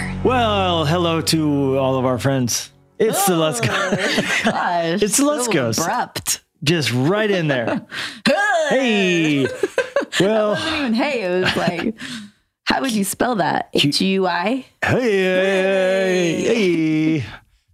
more. Well, hello to all of our friends. It's the Let's Go. Gosh, It's Let's so Goes. Abrupt. Just right in there. Hey. Well, wasn't even hey. It was like, how would you spell that? H U I. hey, hey, hey.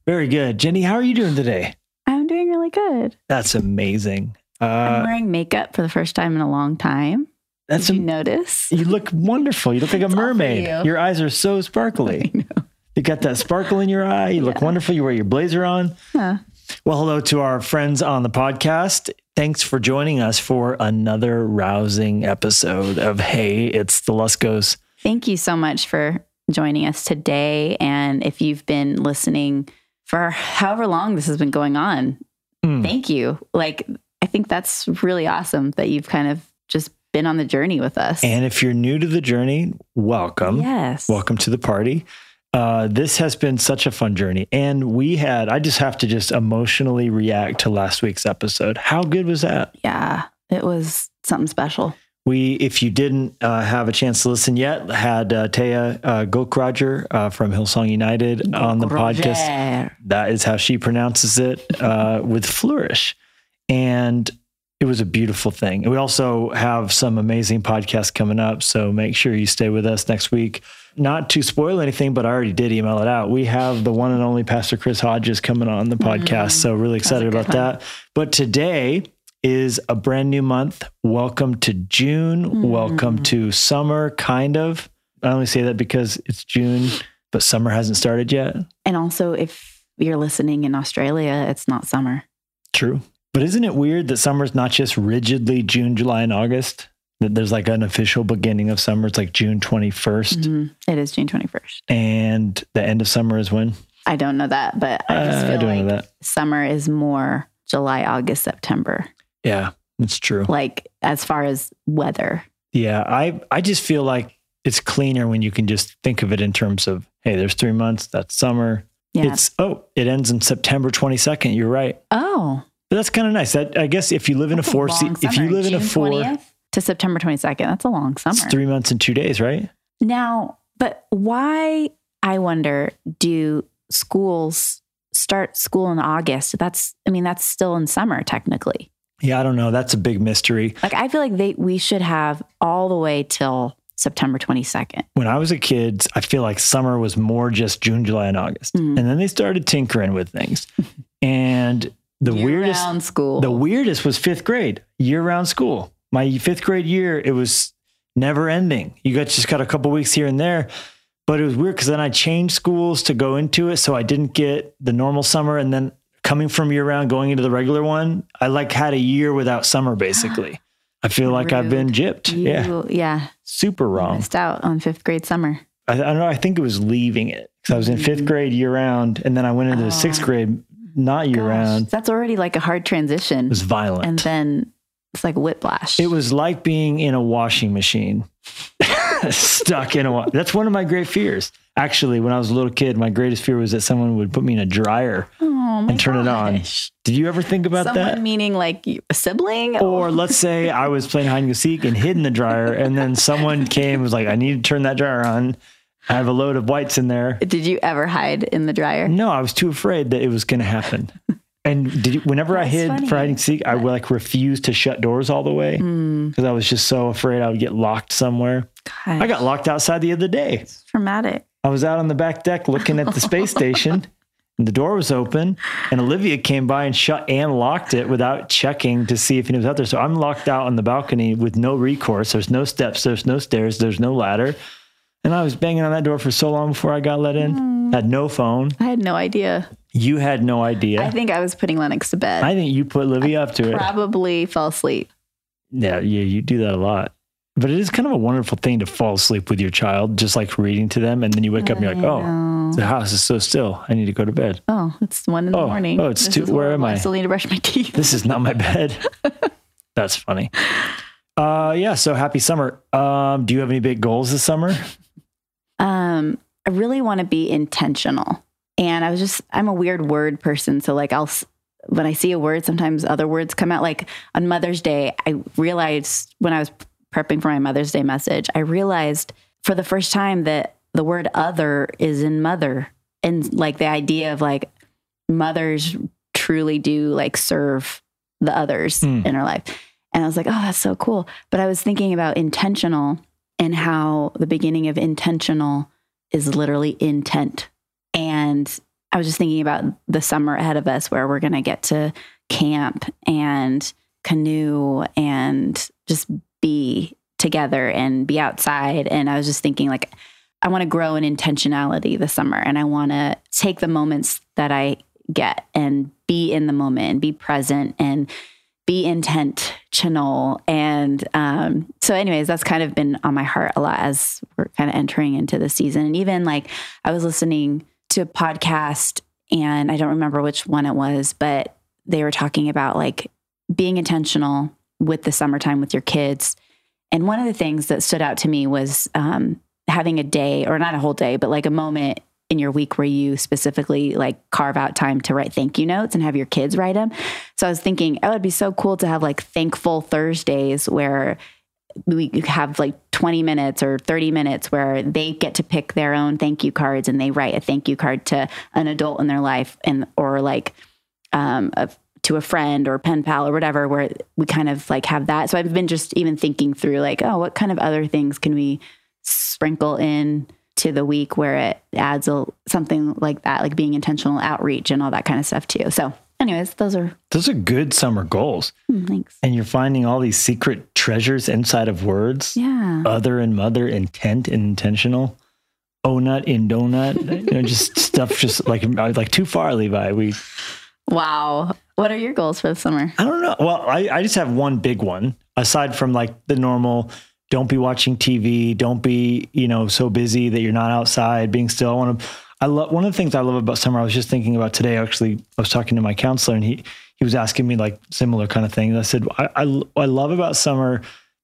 Very good. Jenny, how are you doing today? I'm doing really good. That's amazing. I'm Uh, wearing makeup for the first time in a long time. That's Did you am- notice? you look wonderful. You look like a mermaid. you. Your eyes are so sparkly. You got that sparkle in your eye. You look wonderful. You wear your blazer on. Huh. Well, hello to our friends on the podcast. Thanks for joining us for another rousing episode of Hey, it's the Luskos. Thank you so much for joining us today. And if you've been listening for however long this has been going on, Mm. thank you. Like, I think that's really awesome that you've kind of just been on the journey with us. And if you're new to the journey, welcome. yes. Welcome to the party. Uh, this has been such a fun journey. And we had, I just have to just emotionally react to last week's episode. How good was that? Yeah. It was something special. We, if you didn't uh, have a chance to listen yet, had uh, Taya uh, Gaukrodger uh, from Hillsong United on the podcast. That is how she pronounces it uh, with flourish. And it was a beautiful thing. And we also have some amazing podcasts coming up. So make sure you stay with us next week. Not to spoil anything, but I already did email it out. We have the one and only Pastor Chris Hodges coming on the mm-hmm. podcast. so really excited about that. But today is a brand new month. Welcome to June. Welcome mm. to summer, kind of. I only say that because it's June, but summer hasn't started yet. And also, if you're listening in Australia, it's not summer. True. But isn't it weird that summer's not just rigidly June, July, and August? That there's like an official beginning of summer. It's like June 21st. Mhm. It is June 21st. And the end of summer is when? I don't know that, but I just Uh, I feel don't like know that. summer is more July, August, September. Yeah, it's true. Like as far as weather. Yeah, I, I just feel like it's cleaner when you can just think of it in terms of, hey, there's three months, that's summer. Yeah. It's, oh, it ends in September 22nd. You're right. oh, But that's kind of nice. That I guess if you live in a four, se- if you live in a four, 20th to September 22nd, that's a long summer. it's three months and two days, right? Now, but why, I wonder, do schools start school in August? That's, I mean, that's still in summer technically. Yeah, I don't know. That's a big mystery. Like, I feel like they, we should have all the way till September 22nd. when I was a kid, I feel like summer was more just June, July, and August. Mhm. And then they started tinkering with things. and the weirdest Year-round school. the weirdest was fifth grade, year round school. My fifth grade year, it was never ending. You got just got a couple weeks here and there. But it was weird because then I changed schools to go into it. So I didn't get the normal summer. And then coming from year round, going into the regular one, I like had a year without summer basically. I feel like I've been Rude. gypped. You- yeah. yeah. Super wrong. Missed out on fifth grade summer. I, I don't know. I think it was leaving it because I was in fifth mm-hmm. grade year round, and then I went into the sixth. Oh. grade not year Gosh, round. That's already like a hard transition. It was violent. and then it's like whiplash. it was like being in a washing machine, stuck in a. Wa- That's one of my great fears. Actually, when I was a little kid, my greatest fear was that someone would put me in a dryer oh and turn it on. Did you ever think about Someone that? meaning like a sibling? Or oh. let's say I was playing hide and go seek and hid in the dryer, and then someone came and was like, "I need to turn that dryer on. I have a load of whites in there." Did you ever hide in the dryer? No, I was too afraid that it was going to happen. And did you, whenever I hid funny. for hide and seek, I would like refused to shut doors all the way Mm, because I was just so afraid I would get locked somewhere. I got locked outside the other day. traumatic. I was out on the back deck looking at the space station, and the door was open, and Olivia came by and shut and locked it without checking to see if he was out there. So I'm locked out on the balcony with no recourse. There's no steps. There's no stairs. There's no ladder. And I was banging on that door for so long before I got let in. Had no phone. I had no idea. You had no idea. I think I was putting Lennox to bed. I think you put Livy up to it. Probably fell asleep. Yeah, yeah, you do that a lot. But it is kind of a wonderful thing to fall asleep with your child, just like reading to them, and then you wake up and you're like, "Oh, know. the house is so still. I need to go to bed. Oh, it's one in the Oh, morning. oh, it's This two- where am. I? I still need to brush my teeth. This is not my bed." That's funny. Uh, yeah. So happy summer. Um, do you have any big goals this summer? Um, I really want to be intentional. And I was just, I'm a weird word person. So, like, I'll, s- when I see a word, sometimes other words come out. Like on Mother's Day, I realized when I was prepping for my Mother's Day message, I realized for the first time that the word other is in mother and like the idea of like mothers truly do like serve the others Mm. in our life. And I was like, oh, that's so cool. But I was thinking about intentional and how the beginning of intentional is literally intent. And I was just thinking about the summer ahead of us where we're going to get to camp and canoe and just be together and be outside. And I was just thinking, like, I want to grow in intentionality this summer and I want to take the moments that I get and be in the moment and be present and be intentional. And um, so, anyways, that's kind of been on my heart a lot as we're kind of entering into the season. And even like I was listening to a podcast and I don't remember which one it was, but they were talking about like being intentional with the summertime with your kids. And one of the things that stood out to me was um, having a day, or not a whole day, but like a moment in your week where you specifically like carve out time to write thank you notes and have your kids write them. So I was thinking, oh, it'd be so cool to have like thankful Thursdays where we have like 20 minutes or 30 minutes where they get to pick their own thank you cards and they write a thank you card to an adult in their life and or like um a, to a friend or pen pal or whatever where we kind of like have that so i've been just even thinking through like oh what kind of other things can we sprinkle in to the week where it adds a, something like that like being intentional outreach and all that kind of stuff too so anyways those are Those are good summer goals. hmm, thanks And you're finding all these secret treasures inside of words. yeah Other and mother, intent and intentional. Oh nut in donut. you know, just stuff just like like too far, Levi. We wow what are your goals for the summer I don't know. Well, I, I just have one big one aside from like the normal don't be watching TV, don't be, you know, so busy that you're not outside, being still. I want to I love one of the things I love about summer. I was just thinking about today actually. I was talking to my counselor and he he was asking me like similar kind of things. I said I I, I love about summer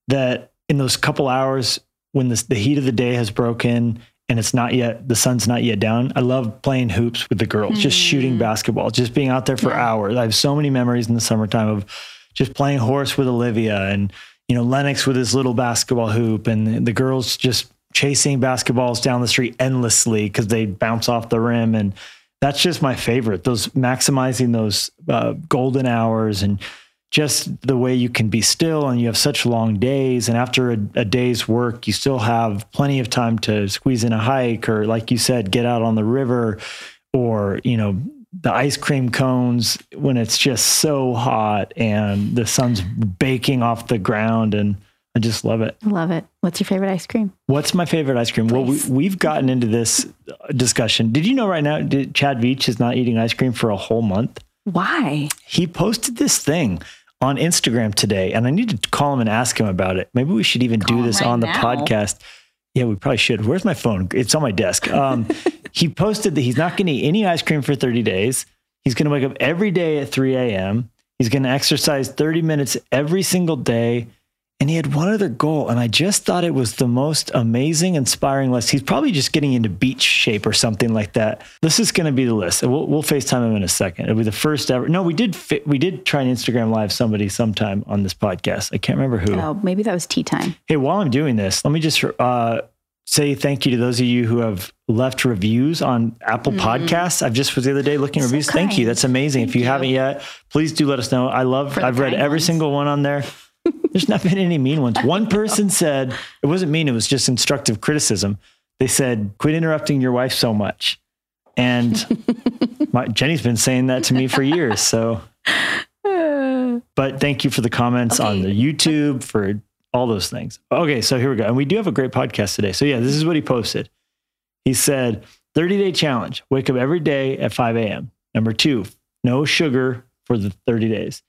that in those couple hours when this, the heat of the day has broken and it's not yet the sun's not yet down. I love playing hoops with the girls, just shooting mm. basketball, just being out there for hours. I have so many memories in the summertime of just playing horse with Olivia and you know Lennox with his little basketball hoop and the girls just chasing basketballs down the street endlessly because they bounce off the rim. And that's just my favorite those maximizing those uh, golden hours and just the way you can be still and you have such long days. And after a, a day's work you still have plenty of time to squeeze in a hike or like you said get out on the river or you know the ice cream cones when it's just so hot and the sun's baking off the ground and i just love it I love it what's your favorite ice cream what's my favorite ice cream well we, we've gotten into this discussion did you know right now did, chad veach is not eating ice cream for a whole month why he posted this thing on Instagram today, and I need to call him and ask him about it. Maybe we should even Call do this right on the now. podcast. Yeah, we probably should. Where's my phone? It's on my desk. Um, he posted that he's not going to eat any ice cream for 30 days. He's going to wake up every day at 3 a.m. He's going to exercise 30 minutes every single day. And he had one other goal. And I just thought it was the most amazing, inspiring list. He's probably just getting into beach shape or something like that. This is going to be the list. We'll, we'll FaceTime him in a second. It'll be the first ever. No, we did, fi- we did try an Instagram live somebody sometime on this podcast. I can't remember who. oh maybe that was tea time Hey, while I'm doing this, let me just uh, say thank you to those of you who have left reviews on Apple Podcasts. I've just was the other day looking Mm. So reviews. Thank you. That's amazing. if you, you. haven't yet, please do let us know. I love. I've read every ones. single one on there. There's not been any mean ones. One person said it wasn't mean. It was just instructive criticism. They said, "Quit interrupting your wife so much," and my, Jenny's been saying that to me for years. So but thank you for the comments on the YouTube for all those things. Okay, so here we go. And we do have a great podcast today. So yeah, this is what he posted. He said, 30 day challenge. Wake up every day at 5 a.m. Number two, no sugar for the 30 days.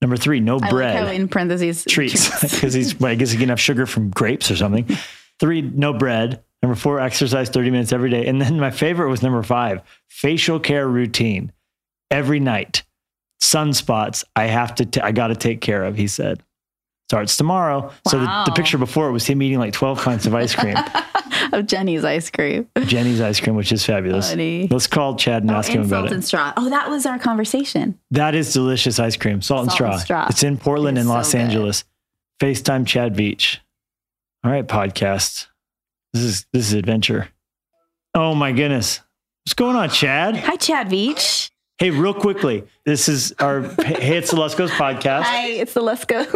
Number three, no I bread like in parentheses treats because he's well, I guess he can have sugar from grapes or something. Three, no bread. Number four, exercise 30 minutes every day. And then my favorite was number five, facial care routine every night. Sunspots, I have to, t- I got to take care of, he said. Starts tomorrow. So the, the picture before it was him eating like 12 pints of ice cream, of Jeni's ice cream. Jeni's ice cream, which is fabulous. Funny. Let's call Chad and Oh, ask him and about salt it. and straw. Oh, that was our conversation. That is delicious ice cream, salt, and, straw. and straw. It's in Portland It and Los so good. Angeles. FaceTime Chad Veach. All right, podcast. This is this is adventure. Oh my goodness. What's going on, Chad? Hi, Chad Veach. Hey, real quickly, this is our Hey It's the Luskos podcast. Hi, it's the Let's Go.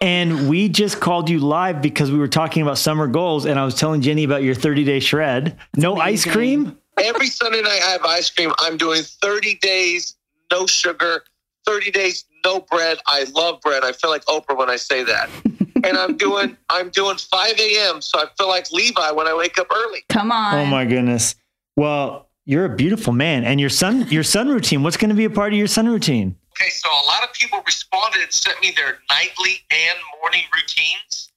And we just called you live because we were talking about summer goals. And I was telling Jenny about your 30 day shred. no ice cream? Every Sunday night I have ice cream. I'm doing 30 days, no sugar, 30 days, no bread. I love bread. I feel like Oprah when I say that. and I'm doing I'm doing 5 a.m. So I feel like Levi when I wake up early. Come on. Oh my goodness. Well, you're a beautiful man. And your son, your sun routine, what's going to be a part of your sun routine? Okay, so a lot of people responded and sent me their nightly and morning routines.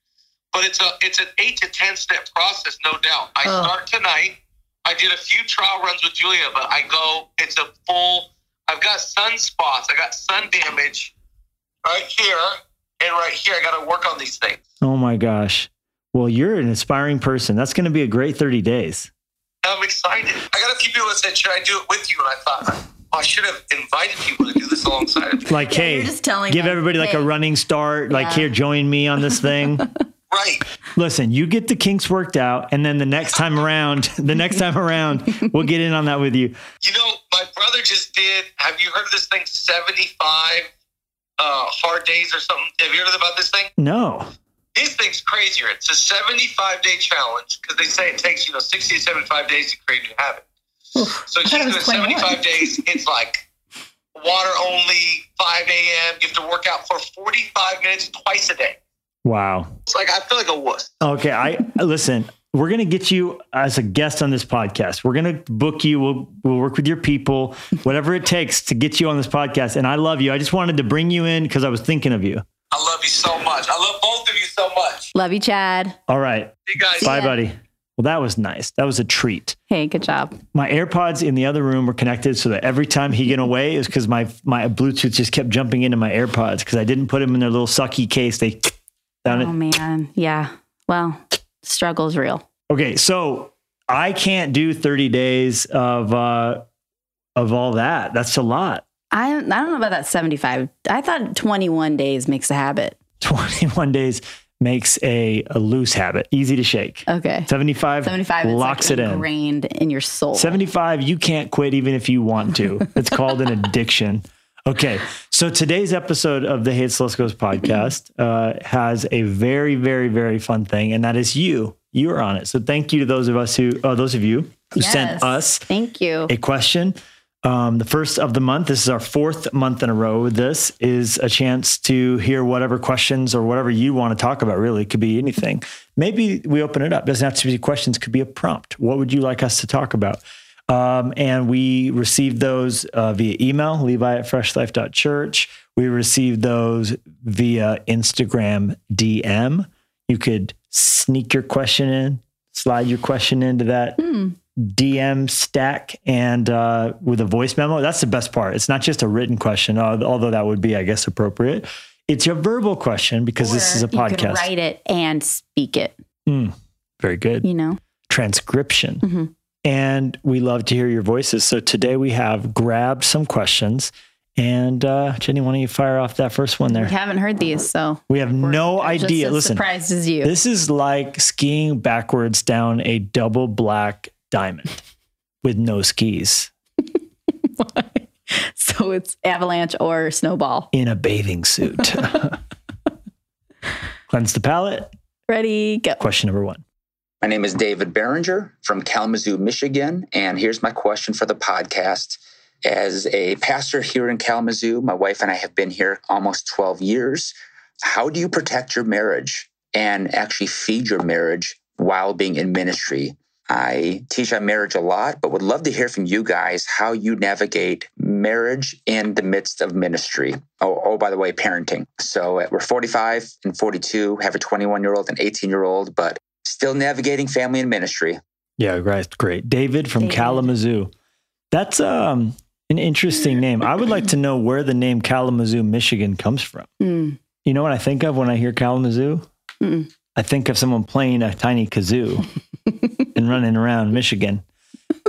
But it's a it's an eight to ten step process, no doubt. I Oh. start tonight. I did a few trial runs with Julia, but I go. It's a full. I've got sunspots. I got sun damage right here and right here. I got to work on these things. Oh my gosh. Well, you're an inspiring person. That's going to be a great 30 days. I'm excited. I got a few people that said, "Should I do it with you?" And I thought, I should have invited people to do this alongside of me. Like, Yeah, hey, you're just telling give them, everybody like a running start. Like, here, join me on this thing. Right. Listen, you get the kinks worked out, and then the next time around, the next time around, we'll get in on that with you. You know, my brother just did. Have you heard of this thing? Seventy-five uh, hard days or something. Have you heard about this thing? No. This thing's crazier. It's a 75 day challenge because they say it takes, you know, 60 to 75 days to create a new habit. So I he's thought it doing 21. 75 days. It's like water only, 5 a.m. You have to work out for 45 minutes twice a day. Wow. It's like, I feel like a wuss. Okay. I listen. We're gonna get you as a guest on this podcast. We're gonna book you. We'll we'll work with your people, whatever it takes to get you on this podcast. And I love you. I just wanted to bring you in because I was thinking of you. I love you so much. I love both of you so much. Love you, Chad. All right. See You guys. Bye, ya. buddy. Well, that was nice. That was a treat. Hey, good job. My AirPods in the other room were connected so that every time he get away is because my my Bluetooth just kept jumping into my AirPods because I didn't put them in their little sucky case. They down it. Oh man. Yeah. Well, struggle's real. Okay, so I can't do 30 days of uh of all that. That's a lot. I I don't know about that 75. I thought 21 days makes a habit. 21 days makes a, a loose habit, easy to shake. Okay. 75, 75 locks like it in. ingrained in your soul. 75, you can't quit even if you want to. It's called an addiction. Okay, so today's episode of the Luskos podcast uh, has a very, very, very fun thing, and that is you. You are on it. So thank you to those of us who, uh, those of you who sent us Thank you. a question. Um, the first of the month, this is our fourth month in a row this, is a chance to hear whatever questions or whatever you want to talk about, really. It could be anything. Maybe we open it up. doesn't have to be questions, could be a prompt. What would you like us to talk about? Um, and we received those uh, via email, levi at freshlife.church. We received those via Instagram DM. You could sneak your question in, slide your question into that DM stack and uh, with a voice memo. That's the best part. It's not just a written question, although that would be, I guess, appropriate. It's your verbal question because this is a podcast. write it and speak it, Very good. you know? Transcription. Mhm. And we love to hear your voices. So today we have grabbed some questions. And uh, Jenny, why don't you fire off that first one there? We haven't heard these, so We have no idea. Listen, surprised as you. This is like skiing backwards down a double black diamond with no skis so it's avalanche or snowball. in a bathing suit. Cleanse the palate. Ready, go. Question number one. My name is David Behringer from Kalamazoo, Michigan, and here's my question for the podcast. As a pastor here in Kalamazoo, my wife and I have been here almost 12 years. How do you protect your marriage and actually feed your marriage while being in ministry? I teach on marriage a lot, but would love to hear from you guys how you navigate marriage in the midst of ministry. Oh, oh by the way, parenting. So uh, we're 45 and 42, have a 21 year old and 18 year old, but still navigating family and ministry. Yeah, right. Great. David from David. Kalamazoo. That's um, an interesting name. I would like to know where the name Kalamazoo, Michigan comes from. Mm. You know what I think of when I hear Kalamazoo? Mm. I think of someone playing a tiny kazoo and running around Michigan.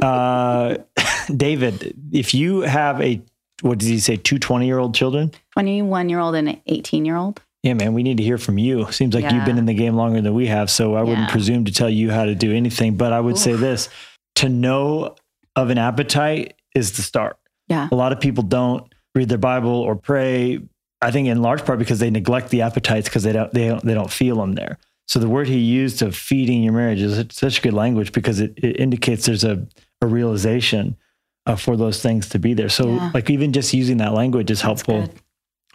Uh, David, if you have a, what did he say, two 20 year old children? 21 year old and an 18 year old. Yeah, man, we need to hear from you. Seems like you've been in the game longer than we have, so I wouldn't presume to tell you how to do anything. But I would say this: to know of an appetite is the start. Yeah. A lot of people don't read their Bible or pray. I think in large part because they neglect the appetites because they don't they don't they don't feel them there. So the word he used of feeding your marriage is such good language because it, it indicates there's a, a realization uh, for those things to be there. So Yeah. like even just using that language is helpful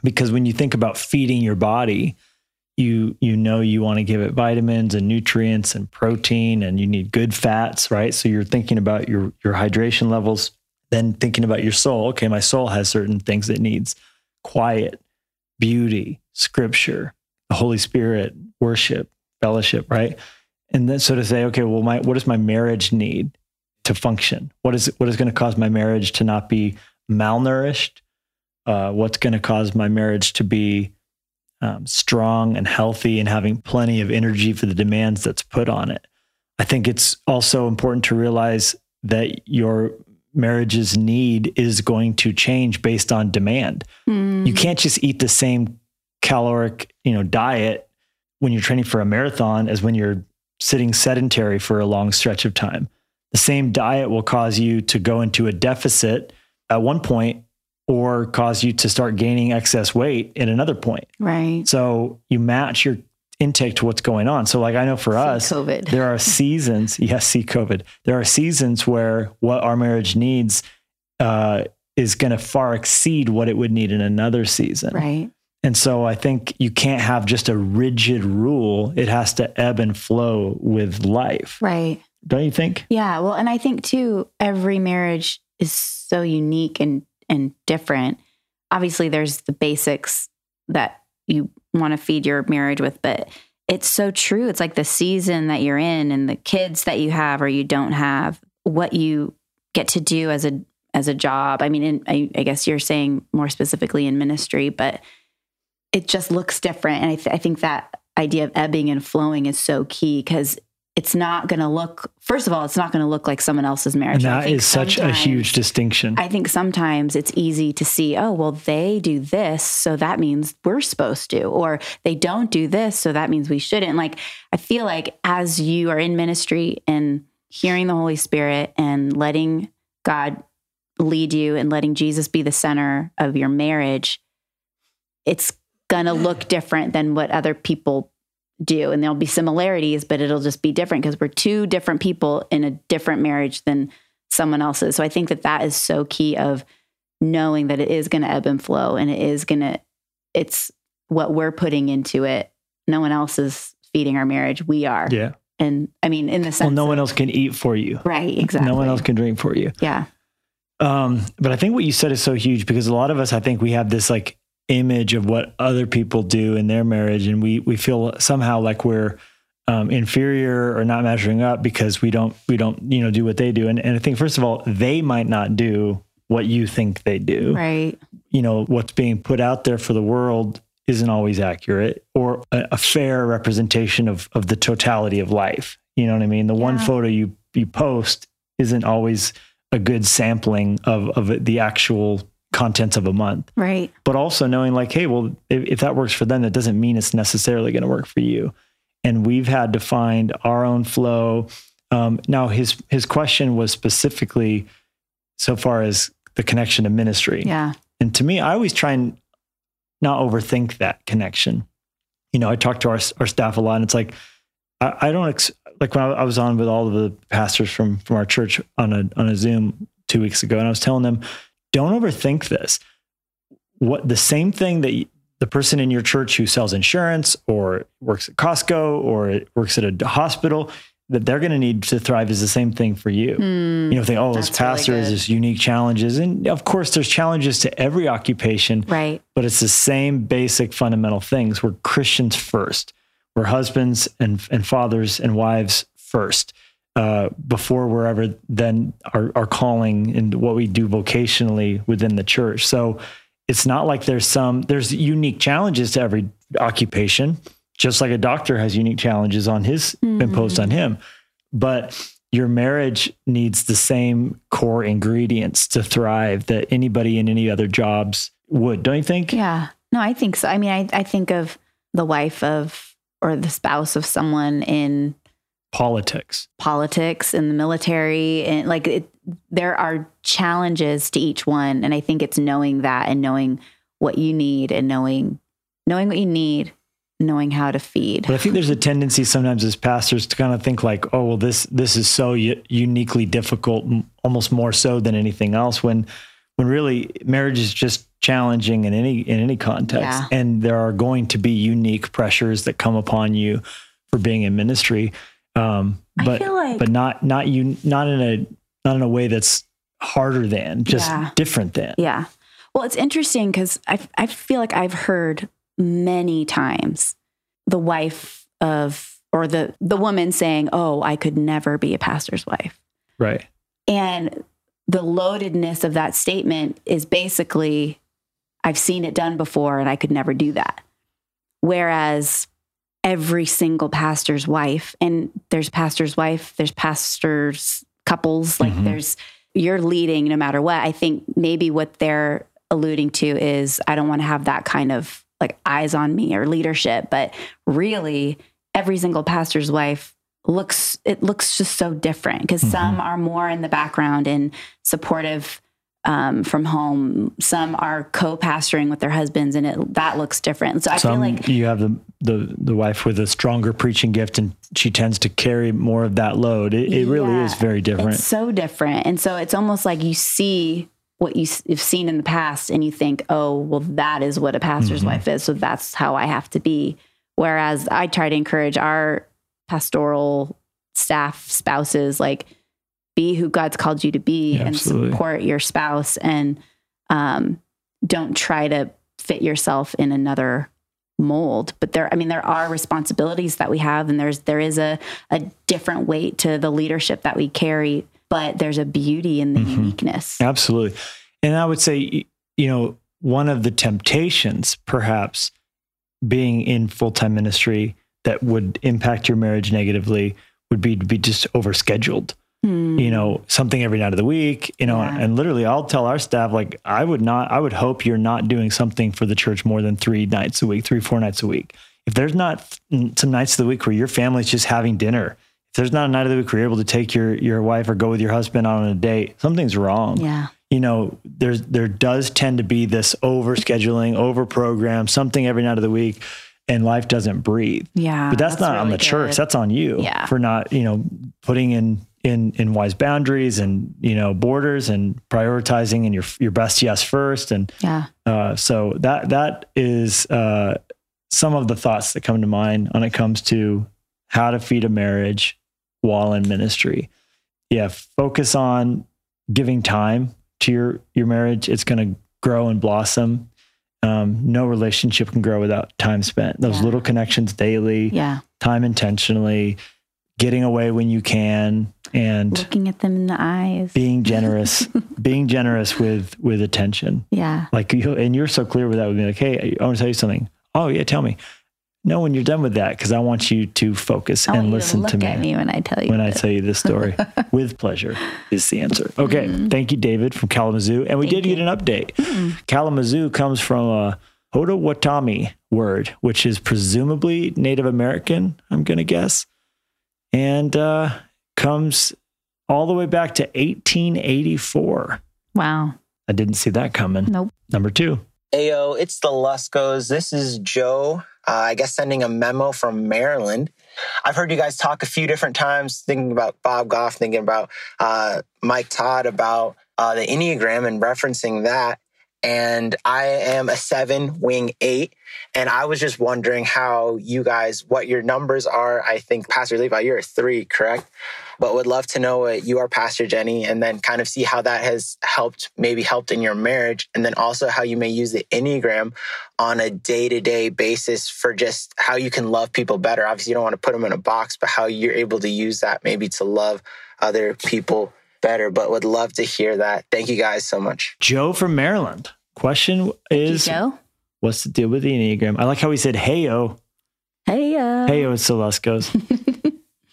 because when you think about feeding your body, you you know you want to give it vitamins and nutrients and protein and you need good fats, right? So you're thinking about your your hydration levels, then thinking about your soul. Okay, my soul has certain things it needs. Quiet, beauty, scripture, the Holy Spirit, worship, fellowship, right? And then so to say, okay, well, my what does my marriage need to function? What is what is going to cause my marriage to not be malnourished? Uh, what's going to cause my marriage to be um, strong and healthy and having plenty of energy for the demands that's put on it? I think it's also important to realize that your marriage's need is going to change based on demand Mm, you can't just eat the same caloric you know diet when you're training for a marathon as when you're sitting sedentary for a long stretch of time the same diet will cause you to go into a deficit at one point or cause you to start gaining excess weight at another point right. so you match your intake to what's going on so like i know for See us COVID. there are seasons yes see covid there are seasons where what our marriage needs uh, is going to far exceed what it would need in another season right. And so i think you can't have just a rigid rule it has to ebb and flow with life Right. don't you think Yeah. Well, and I think too, every marriage is so unique and and different. Obviously, there's the basics that you want to feed your marriage with, but it's so true. It's like the season that you're in and the kids that you have or you don't have, what you get to do as a as a job. I mean, in, I, I guess you're saying more specifically in ministry, but it just looks different. And I, th- I think that idea of ebbing and flowing is so key because it's not going to look. First of all, it's not going to look like someone else's marriage. and that is such a huge distinction I think sometimes it's easy to see, oh, well, they do this, so that means we're supposed to, or they don't do this, so that means we shouldn't. Like, I feel like as you are in ministry and hearing the Holy Spirit and letting God lead you and letting Jesus be the center of your marriage, it's going to look different than what other people do. And there'll be similarities, but it'll just be different because we're two different people in a different marriage than someone else's. So I think that that is so key of knowing that it is going to ebb and flow and it is going to, it's what we're putting into it. No one else is feeding our marriage. We are. yeah And I mean, in the sense, well no one else can eat for you right? Exactly. no one else can drink for you Yeah. Um, but I think what you said is so huge because a lot of us, I think we have this like image of what other people do in their marriage, and we we feel somehow like we're um, inferior or not measuring up because we don't we don't you know do what they do. And and I think first of all, they might not do what you think they do. Right. You know what's being put out there for the world isn't always accurate or a, a fair representation of of the totality of life. You know what I mean? The one photo you you post isn't always a good sampling of of the actual contents of a month. Right. But also knowing like, hey, well, if, if that works for them, that doesn't mean it's necessarily going to work for you. And we've had to find our own flow. Um, now, his his question was specifically so far as the connection to ministry. Yeah. And to me, I always try and not overthink that connection. You know, I talk to our our staff a lot, and it's like I, I don't ex- like when I, I was on with all of the pastors from from our church on a on a Zoom two weeks ago, and I was telling them, don't overthink this. What the same thing that the person in your church who sells insurance or works at Costco or works at a hospital that they're going to need to thrive is the same thing for you Hmm. you know, think, oh, this That's really this unique challenges. And of course, there's challenges to every occupation, Right. but it's the same basic fundamental things. We're Christians first. We're husbands and, and fathers and wives first. Uh, before we're ever then our, our calling and what we do vocationally within the church. So it's not like there's some there's unique challenges to every occupation, just like a doctor has unique challenges on his imposed on him. But your marriage needs the same core ingredients to thrive that anybody in any other jobs would, don't you think? Yeah. No, I think so. I mean, I, I think of the wife of or the spouse of someone in politics. politics and the military and like it, there are challenges to each one and i think it's knowing that and knowing what you need and knowing knowing what you need knowing how to feed But I think there's a tendency sometimes as pastors to kind of think like, oh, well, this this is so u- uniquely difficult, m- almost more so than anything else. When when really marriage is just challenging in any in any context, Yeah. and there are going to be unique pressures that come upon you for being in ministry. Um, but like- but not not you not in a not in a way that's harder than just Yeah. different than. yeah well it's interesting because I, I feel like i've heard many times the wife of or the the woman saying oh i could never be a pastor's wife Right. And the loadedness of that statement is basically, I've seen it done before and I could never do that. Whereas every single pastor's wife, and there's pastor's wife, there's pastor's couples, like Mhm. there's, you're leading no matter what. I think maybe what they're alluding to is I don't want to have that kind of like eyes on me or leadership, but really every single pastor's wife looks it looks just so different because some are more in the background and supportive um, from home some are co-pastoring with their husbands and it that looks different so i Some feel like you have the, the the wife with a stronger preaching gift, and she tends to carry more of that load. It, it really Yeah, is very different. It's so different. And so it's almost like you see what you, have seen in the past and you think, oh, well, that is what a pastor's Mhm. wife is. So that's how I have to be. Whereas I try to encourage our pastoral staff spouses, like, be who God's called you to be Yeah, and absolutely. support your spouse and um, don't try to fit yourself in another mold but there i mean there are responsibilities that we have and there's there is a a different weight to the leadership that we carry but there's a beauty in the Mhm. uniqueness Absolutely. And I would say, you know, one of the temptations, perhaps, being in full time ministry that would impact your marriage negatively would be to be just overscheduled. Hmm. you know, something every night of the week, you know, Yeah. and literally I'll tell our staff, like, I would not, I would hope you're not doing something for the church more than three nights a week, three, four nights a week. If there's not mm, some nights of the week where your family's just having dinner, if there's not a night of the week where you're able to take your, your wife or go with your husband on a date, something's wrong yeah you know, there's there does tend to be this over scheduling, over program, something every night of the week, and life doesn't breathe. yeah But that's, not on really the church. That's on you Yeah. for not, you know, putting in in in wise boundaries and you know borders and prioritizing and your your best yes first. And yeah uh, so that that is uh, some of the thoughts that come to mind when it comes to how to feed a marriage while in ministry. Yeah, focus on giving time to your your marriage. It's going to grow and blossom. Um, no relationship can grow without time spent. Those Yeah. little connections daily, yeah time intentionally, getting away when you can, and looking at them in the eyes being generous, being generous with with attention. yeah Like you, and you're so clear with that. With me, like, hey, I want to tell you something. Oh yeah, tell me. No, when you're done with that, because I want you to focus I and listen to to me, at me when I tell you when I this. tell you this story. with pleasure is the answer. Okay, mm-hmm. thank you, David from Kalamazoo, and we. Thank did you. get an update. Mm-hmm. Kalamazoo comes from a Potawatomi word, which is presumably Native American. I'm gonna guess, and uh, comes all the way back to 1884. wow I didn't see that coming. nope Number two. Ayo, it's the Luskos. This is Joe. Uh, I guess sending a memo from Maryland. I've heard you guys talk a few different times, thinking about Bob Goff, thinking about uh, Mike Todd, about uh, the Enneagram and referencing that. And I am a seven, wing eight. And I was just wondering how you guys, what your numbers are. I think, Pastor Levi, you're a three, correct? But would love to know what you are, Pastor Jenny, and then kind of see how that has helped, maybe helped in your marriage. And then also how you may use the Enneagram on a day to day basis for just how you can love people better. Obviously, you don't want to put them in a box, but how you're able to use that maybe to love other people better. But would love to hear that. Thank you guys so much. Joe from Maryland. Question is, Joe what's the deal with the Enneagram? I like how he said, heyo. hey uh Heyo, it's Celescos.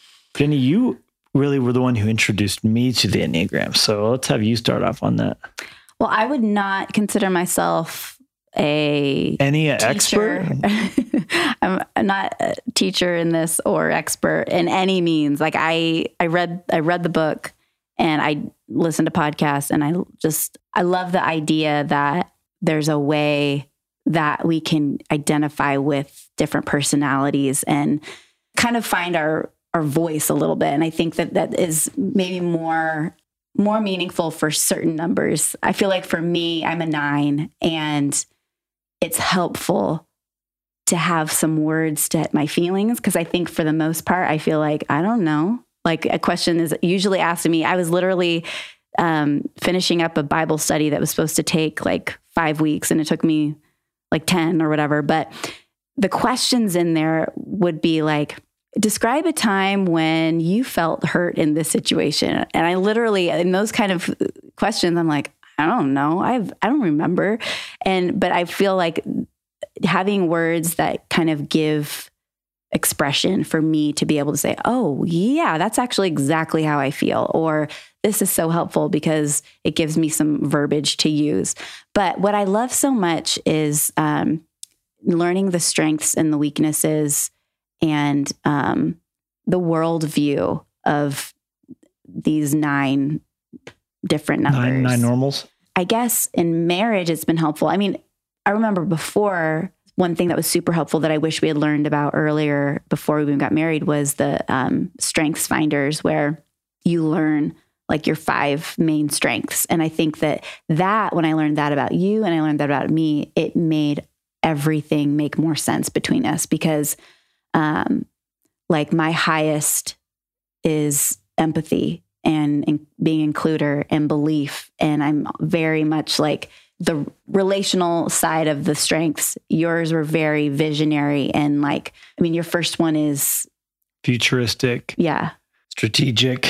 Jenny, you really were the one who introduced me to the Enneagram. So let's have you start off on that. well I would not consider myself a Any expert? I'm not a teacher in this or expert in any means. Like I, I read, I read the book and I listen to podcasts and I just, I love the idea that there's a way that we can identify with different personalities and kind of find our, our voice a little bit. And I think that that is maybe more more meaningful for certain numbers. I feel like for me, I'm a nine and it's helpful to have some words to my feelings because I think for the most part, I feel like, I don't know. Like a question is usually asked to me. I was literally um, finishing up a Bible study that was supposed to take like five weeks and it took me like 10 or whatever. But the questions in there would be like, describe a time when you felt hurt in this situation. And I literally, in those kind of questions, I'm like, I don't know. I've, I don't remember. And, but I feel like having words that kind of give expression for me to be able to say, oh, yeah, that's actually exactly how I feel. Or this is so helpful because it gives me some verbiage to use. But what I love so much is um, learning the strengths and the weaknesses and um, the worldview of these nine different numbers. Nine, nine normals. I guess in marriage, it's been helpful. I mean, I remember before one thing that was super helpful that I wish we had learned about earlier before we even got married was the um, strengths finders, where you learn like your five main strengths. And I think that that when I learned that about you and I learned that about me, it made everything make more sense between us because um, like my highest is empathy and, and being includer and belief. And I'm very much like the relational side of the strengths. Yours were very visionary and like, I mean, your first one is futuristic, yeah, strategic,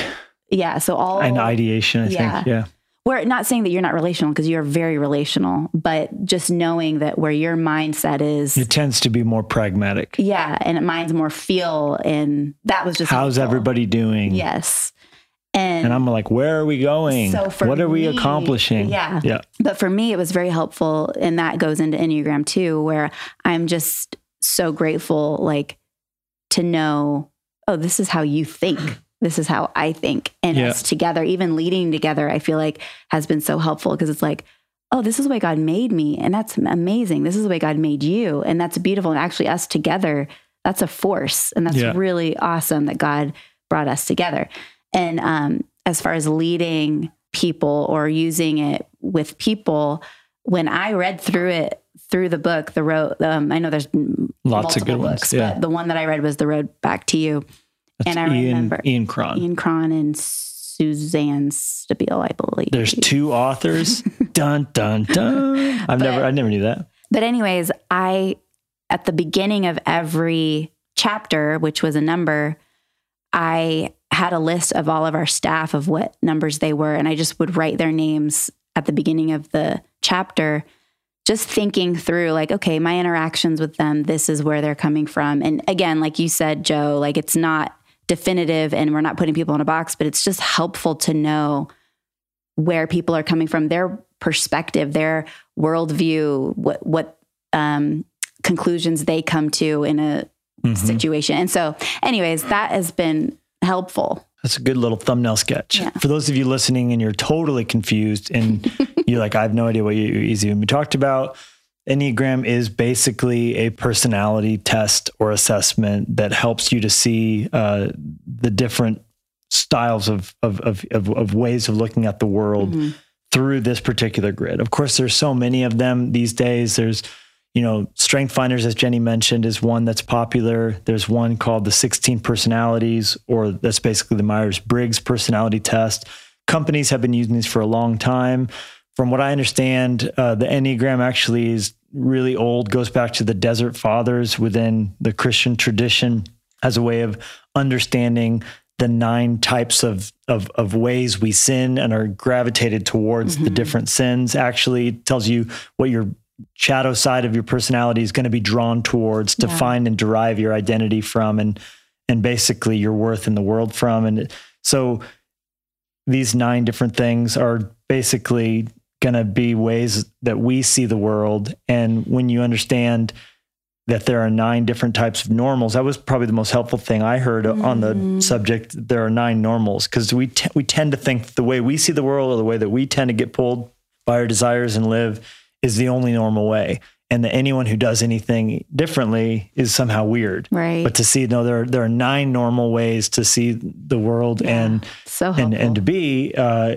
yeah. So all and ideation. I Yeah. think. Yeah. we're not saying that you're not relational because you're very relational, but just knowing that where your mindset is, It tends to be more pragmatic. yeah, and mine's more feel, and that was just How's helpful. everybody doing? Yes, and, And I'm like, where are we going? So for what are we accomplishing? yeah. Yeah. but for me, it was very helpful, and that goes into Enneagram too, where I'm just so grateful, like to know, oh, this is how you think. This is how I think. And Yeah. us together, even leading together, I feel like has been so helpful because it's like, oh, this is the way God made me. And that's amazing. This is the way God made you. And that's beautiful. And actually, us together, that's a force. And that's Yeah. really awesome that God brought us together. And um, as far as leading people or using it with people, when I read through it, through the book, the road, um, I know there's Lots of good ones, yeah. but the one that I read was The Road Back to You. That's And I Ian, remember- Ian Cron. Ian Cron and Suzanne Stabile, I believe. There's two authors. dun dun dun. I've never I never knew that. But anyways, I at the beginning of every chapter, which was a number, I had a list of all of our staff of what numbers they were and I just would write their names at the beginning of the chapter just thinking through like okay, my interactions with them, this is where they're coming from. And again, like you said, Joe, like it's not definitive and we're not putting people in a box, but it's just helpful to know where people are coming from, their perspective, their worldview, what what um, conclusions they come to in a Mhm. situation. And so, anyways, that has been helpful. That's a good little thumbnail sketch. Yeah. For those of you listening and you're totally confused and you're like, I have no idea what you even talked about. Enneagram is basically a personality test or assessment that helps you to see uh, the different styles of, of, of, of, of ways of looking at the world Mhm. through this particular grid. Of course, there's so many of them these days. There's, you know, Strength Finders, as Jenny mentioned, is one that's popular. There's one called the 16 Personalities, or that's basically the Myers Briggs personality test. Companies have been using these for a long time. From what I understand, uh, the Enneagram actually is really old, goes back to the Desert Fathers within the Christian tradition as a way of understanding the nine types of, of, of ways we sin and are gravitated towards the Mhm. different sins. Actually, it tells you what your shadow side of your personality is going to be drawn towards to Yeah. find and derive your identity from and and basically your worth in the world from. And so these nine different things are basically going to be ways that we see the world. And when you understand that there are nine different types of normals. That was probably the most helpful thing I heard on Mm-hmm. the subject. There are nine normals because we t- we tend to think the way we see the world or the way that we tend to get pulled by our desires and live is the only normal way, and that anyone who does anything differently is somehow weird. Right. But to see no, there there are nine normal ways to see the world and so helpful. and and to be uh,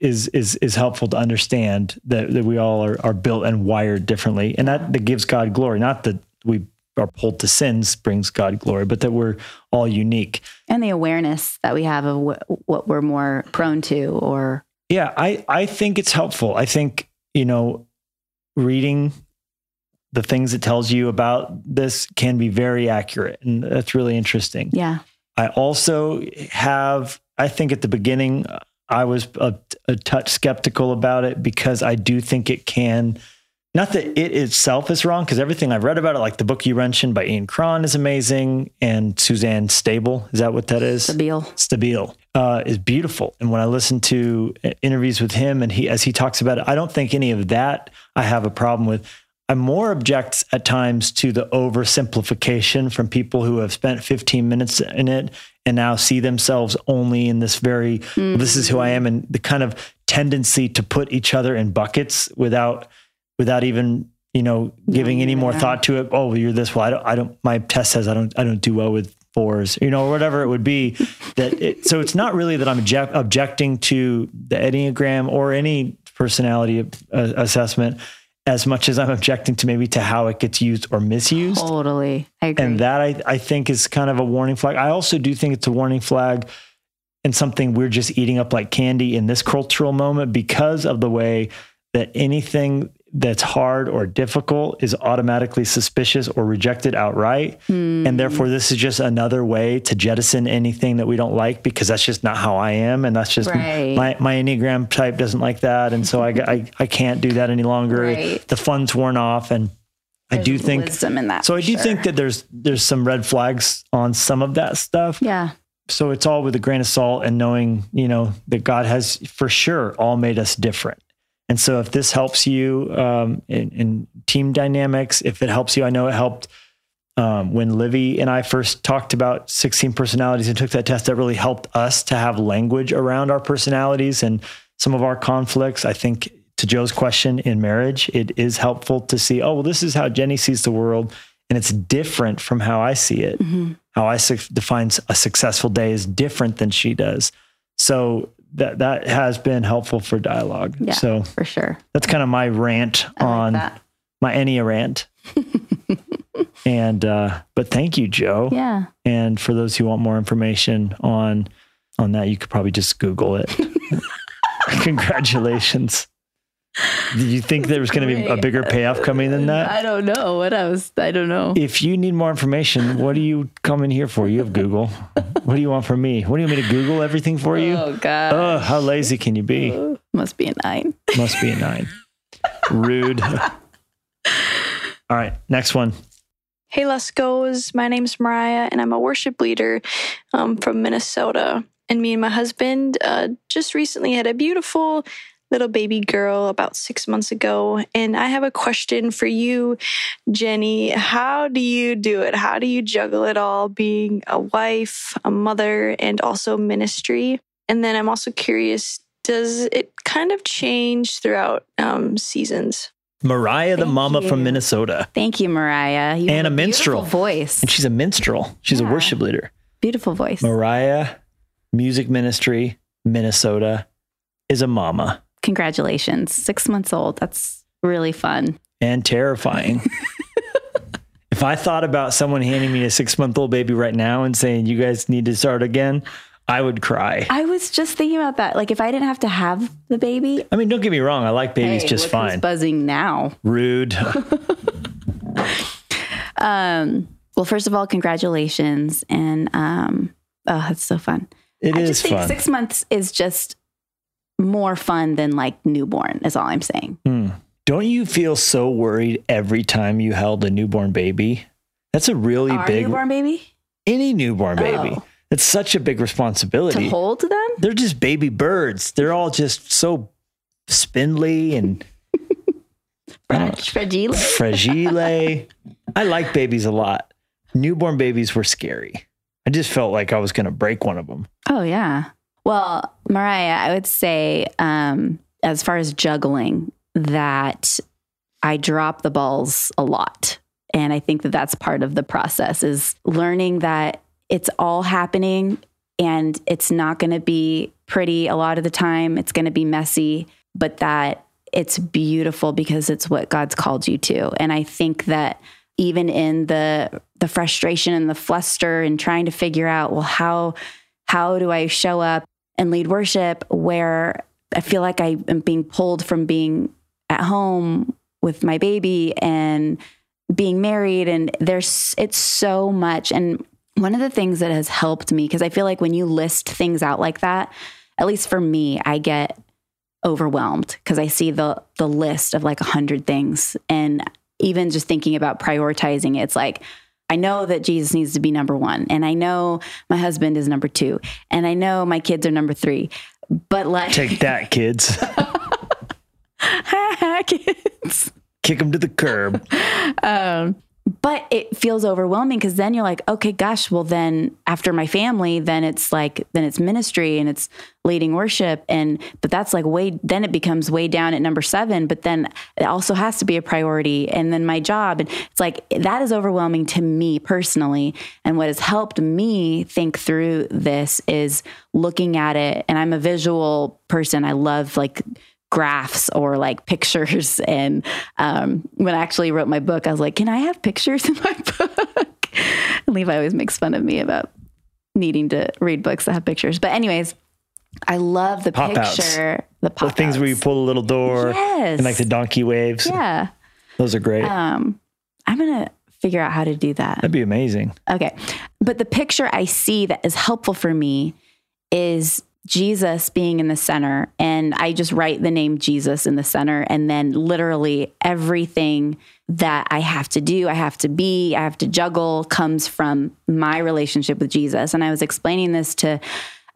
is is is helpful to understand that, that we all are, are built and wired differently, and that, that gives God glory. Not that we are pulled to sins brings God glory, but that we're all unique. and the awareness that we have of wh- what we're more prone to or Yeah, I I think it's helpful. I think you know, reading the things it tells you about this can be very accurate, and that's really interesting. yeah I also have, I think at the beginning, I was a, a touch skeptical about it because I do think it can, not that it itself is wrong, because everything I've read about it, like the book you mentioned by Ian Cron is amazing, and Suzanne Stable, is that what that is? Stabile. Stabile uh, is beautiful. And when I listen to uh, interviews with him and he, as he talks about it, I don't think any of that I have a problem with. I more object at times to the oversimplification from people who have spent 15 minutes in it and now see themselves only in this very, this is who I am, and the kind of tendency to put each other in buckets without, without even, you know, giving any more thought to it. Oh, you're this. Well, I don't, I don't, my test says I don't, I don't do well with fours, you know, or whatever it would be. That it, so it's not really that I'm object, objecting to the Enneagram or any personality uh, assessment as much as I'm objecting to maybe to how it gets used or misused. Totally. I agree. And that I, I think is kind of a warning flag. I also do think it's a warning flag and something we're just eating up like candy in this cultural moment because of the way that anything that's hard or difficult is automatically suspicious or rejected outright. And therefore, this is just another way to jettison anything that we don't like because that's just not how I am. And that's just Right. my, my Enneagram type doesn't like that. And so I, I, I can't do that any longer. Right. The fun's worn off. And I do think that. so I do sure. think that there's there's some red flags on some of that stuff. Yeah. So it's all with a grain of salt and knowing, you know, that God has for sure all made us different. And so if this helps you um, in, in team dynamics, if it helps you, I know it helped um, when Livy and I first talked about 16 personalities and took that test. That really helped us to have language around our personalities and some of our conflicts. I think to Joe's question in marriage, it is helpful to see, oh, well, this is how Jenny sees the world. And it's different from how I see it. How I su- define a successful day is different than she does. So that that has been helpful for dialogue. Yeah. So For sure. that's kind of my rant I on that. my Enya rant. and uh, but thank you, Joe. Yeah. And for those who want more information on on that, you could probably just Google it. Congratulations. Did you think there was going to be a bigger payoff coming than that? I don't know what I was. I don't know. If you need more information, what are you coming here for? You have Google. What do you want from me? What do you want me to Google everything for you? Oh God. Oh, how lazy can you be? Must be a nine. Must be a nine. Rude. All right, next one. Hey, Luskos. My name's Mariah, and I'm a worship leader um, from Minnesota. And me and my husband uh, just recently had a beautiful little baby girl about six months ago. And I have a question for you, Jenny. How do you do it? How do you juggle it all, being a wife, a mother, and also ministry? And then I'm also curious does it kind of change throughout um, seasons? Mariah, the mama you. from Minnesota. Thank you, Mariah. You And have a minstrel. voice. And she's a minstrel. She's a worship leader. Beautiful voice. Mariah, music ministry, Minnesota, is a mama Congratulations. Six months old. That's really fun. and terrifying. if I thought about someone handing me a six month old baby right now and saying, you guys need to start again, I would cry. I was just thinking about that. Like, if I didn't have to have the baby, I mean, don't get me wrong. I like babies hey, just fine. buzzing now. Rude. Um, well, first of all, congratulations. And um, oh, that's so fun. It I is just think fun. six months is just more fun than like newborn, is all I'm saying. Hmm. Don't you feel so worried every time you held a newborn baby? That's a really Our big newborn baby? any newborn baby. Oh. It's such a big responsibility To hold them? They're just baby birds. They're all just so spindly and Fragile. fragile. I like babies a lot. Newborn babies were scary. I just felt like I was going to break one of them. Oh yeah. Well, Mariah, I would say, um, as far as juggling, that I drop the balls a lot, and I think that that's part of the process is learning that it's all happening, and it's not going to be pretty a lot of the time. It's going to be messy, but that it's beautiful because it's what God's called you to. And I think that even in the the frustration and the fluster and trying to figure out, well, how how do I show up and lead worship where I feel like I am being pulled from being at home with my baby and being married. And there's it's so much. And one of the things that has helped me because I feel like when you list things out like that at least for me I get overwhelmed because I see the the list of like a hundred things. And even just thinking about prioritizing it's like I know that Jesus needs to be number one, and I know my husband is number two, and I know my kids are number three. But like, take that, kids. kids. Kick them to the curb. Um, but it feels overwhelming because then you're like okay gosh well then after my family then it's like then it's ministry and it's leading worship. And but that's like way then it becomes way down at number seven but then it also has to be a priority and then my job. And it's like that is overwhelming to me personally. And what has helped me think through this is looking at it and i'm a visual person. I love like graphs or like pictures. And um, when I actually wrote my book, I was like, can I have pictures in my book? and Levi always makes fun of me about needing to read books that have pictures. But, anyways, I love the Pop outs. picture, the pop The things where you pull a little door Yes. and like the donkey waves. Yeah. Those are great. Um, I'm going to figure out how to do that. That'd be amazing. Okay. But the picture I see that is helpful for me is Jesus being in the center. And I just write the name Jesus in the center. And then literally everything that I have to do, I have to be, I have to juggle comes from my relationship with Jesus. And I was explaining this to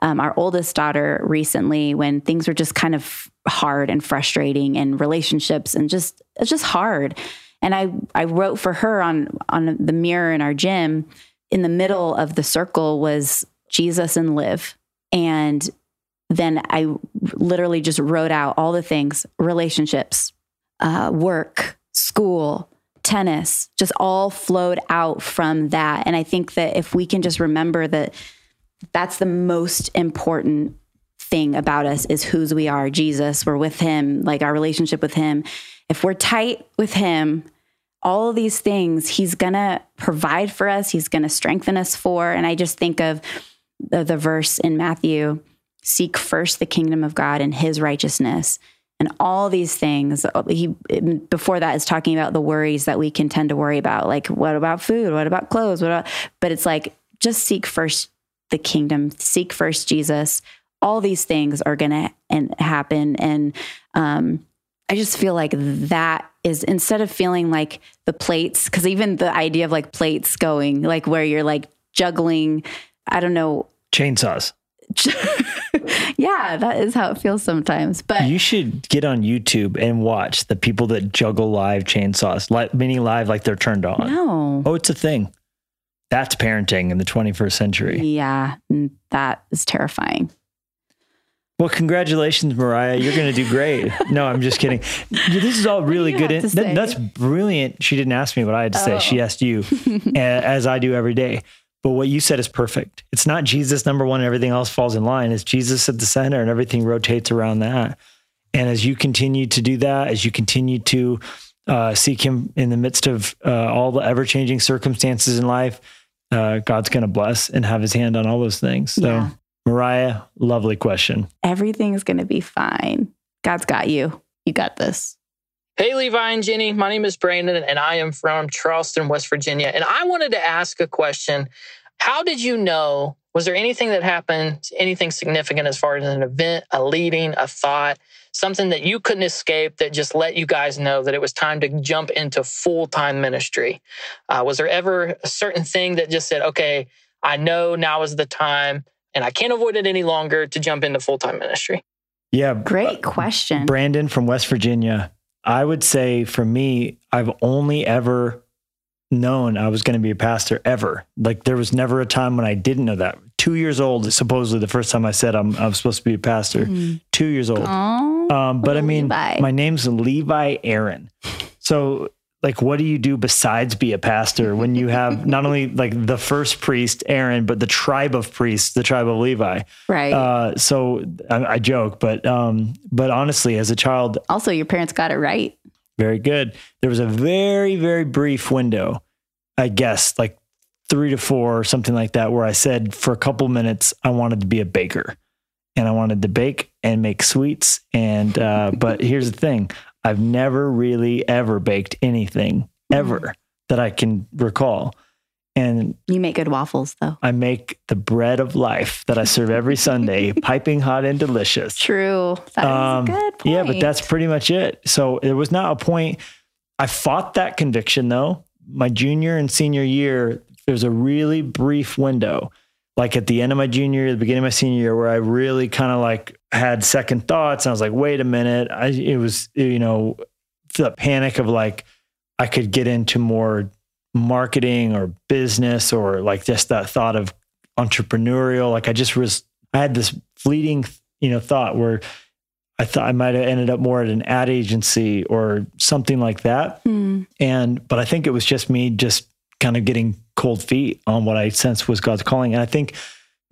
um, our oldest daughter recently when things were just kind of hard and frustrating and relationships and just, it's just hard. And I, I wrote for her on, on the mirror in our gym. In the middle of the circle was Jesus and live. And then I literally just wrote out all the things relationships, uh, work, school, tennis, just all flowed out from that. And I think that if we can just remember that that's the most important thing about us is whose we are Jesus. We're with Him, like our relationship with Him. If we're tight with Him, all of these things He's gonna provide for us, He's gonna strengthen us for. And I just think of the, the verse in Matthew seek first the kingdom of God and his righteousness. And all these things, he before that is talking about the worries that we can tend to worry about, like what about food, what about clothes, what about, but it's like just seek first the kingdom, seek first Jesus. All these things are going to and happen, and um, I just feel like that is instead of feeling like the plates, because even the idea of like plates going, like where you're like juggling, I don't know, Chainsaws. yeah, that is how it feels sometimes. But You should get on YouTube and watch the people that juggle live chainsaws, like mini live, like they're turned on. no, Oh, it's a thing. That's parenting in the 21st century. yeah, that is terrifying. Well, congratulations, Mariah. You're going to do great. No, I'm just kidding. This is all really good. have to that- say? that's brilliant. She didn't ask me what I had to say. Oh. She asked you, as I do every day. But what you said is perfect. It's not Jesus number one and everything else falls in line. It's Jesus at the center and everything rotates around that. And as you continue to do that, as you continue to uh, seek Him in the midst of uh, all the ever changing circumstances in life, uh, God's going to bless and have His hand on all those things. So, Yeah. Mariah, lovely question. Everything's going to be fine. God's got you. You got this. Hey, Levi and Jenny. My name is Brandon, and I am from Charleston, West Virginia. And I wanted to ask a question. How did you know? Was there anything that happened, anything significant as far as an event, a leading, a thought, something that you couldn't escape that just let you guys know that it was time to jump into full time ministry? Uh, was there ever a certain thing that just said, okay, I know now is the time and I can't avoid it any longer to jump into full time ministry? Yeah. Great question. Brandon from West Virginia. I would say for me, I've only ever known I was going to be a pastor ever. Like there was never a time when I didn't know that. Two years old is supposedly the first time I said I'm I'm supposed to be a pastor. Two years old. Oh, Um, but I mean, Levi. my name's Levi Aaron. So, like, what do you do besides be a pastor when you have not only like the first priest, Aaron, but the tribe of priests, the tribe of Levi? right. Uh, so I, I joke, but um, but honestly, as a child, also, your parents got it right. very good. There was a very very brief window, I guess, like three to four or something like that, where I said for a couple minutes I wanted to be a baker, and I wanted to bake and make sweets. And uh, but here's the thing: I've never really ever baked anything ever that I can recall, and You make good waffles, though. I make the bread of life that I serve every Sunday, piping hot and delicious. True. That Um, good point. Yeah, but that's pretty much it. So there was not a point. I fought that conviction though. My junior and senior year, there's a really brief window, like at the end of my junior year, the beginning of my senior year, where I really kind of like had second thoughts. And I was like, wait a minute. I, it was, you know, the panic of like, I could get into more marketing or business or like just that thought of entrepreneurial. Like I just was, I had this fleeting, you know, thought where I thought I might have ended up more at an ad agency or something like that. Hmm. And, but I think it was just me just kind of getting cold feet on what I sensed was God's calling. And I think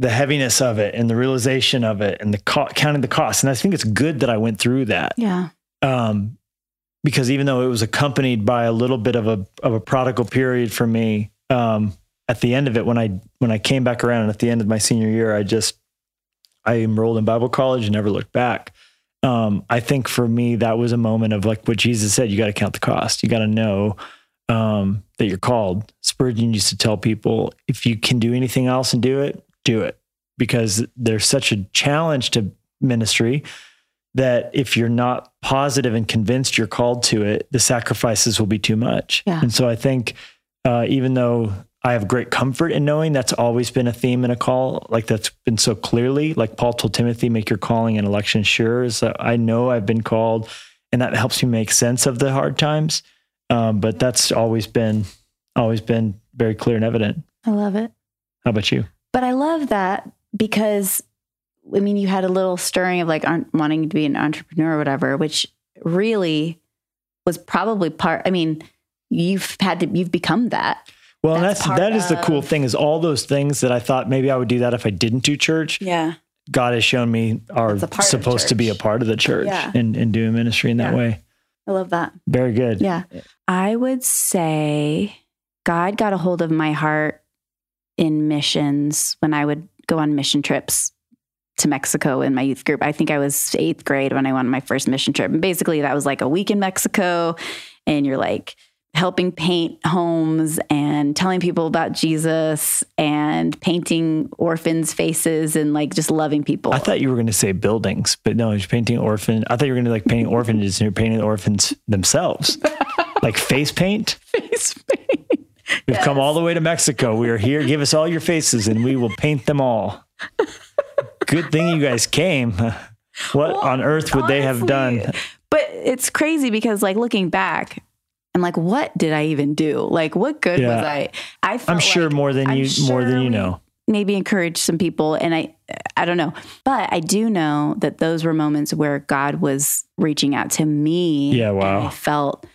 the heaviness of it and the realization of it and the co- counting the cost. And I think it's good that I went through that. Yeah. Um, because even though it was accompanied by a little bit of a, of a prodigal period for me, um, at the end of it, when I, when I came back around and at the end of my senior year, I just, I enrolled in Bible college and never looked back. Um, I think for me, that was a moment of like what Jesus said, you got to count the cost. You got to know um, that you're called. Spurgeon used to tell people, if you can do anything else and do it, do it. Because there's such a challenge to ministry that if you're not positive and convinced you're called to it, the sacrifices will be too much. Yeah. And so I think uh, even though I have great comfort in knowing that's always been a theme in a call, like that's been so clearly, like Paul told Timothy, make your calling and election sure. So I know I've been called, and that helps me make sense of the hard times. Um, but that's always been, always been very clear and evident. I love it. How about you? But I love that because, I mean, you had a little stirring of like aren't wanting to be an entrepreneur or whatever, which really was probably part. I mean, you've had to, you've become that. Well, and That's that's part that is the cool thing is all those things that I thought maybe I would do that if I didn't do church. Yeah. God has shown me are It's a part of supposed to be a part of the church Yeah. and, and doing ministry in that Yeah. way. I love that. Very good. Yeah. I would say God got a hold of my heart in missions when I would go on mission trips to Mexico in my youth group. I think I was eighth grade when I went on my first mission trip. And basically, that was like a week in Mexico, and you're like helping paint homes and telling people about Jesus and painting orphans' faces and like just loving people. I thought you were going to say buildings, but no, you're painting orphan. I thought you were going to like painting orphanages and you're painting the orphans themselves, like face paint. face paint. We've come all the way to Mexico. We are here. Give us all your faces and we will paint them all. Good thing you guys came. What Well, on earth would they have done? But it's crazy because like looking back, I'm like, what did I even do? Like, what good Yeah. was I? I I'm sure like- more than you more than you know. Maybe encourage some people, and I, I don't know, but I do know that those were moments where God was reaching out to me. Yeah, wow. and I felt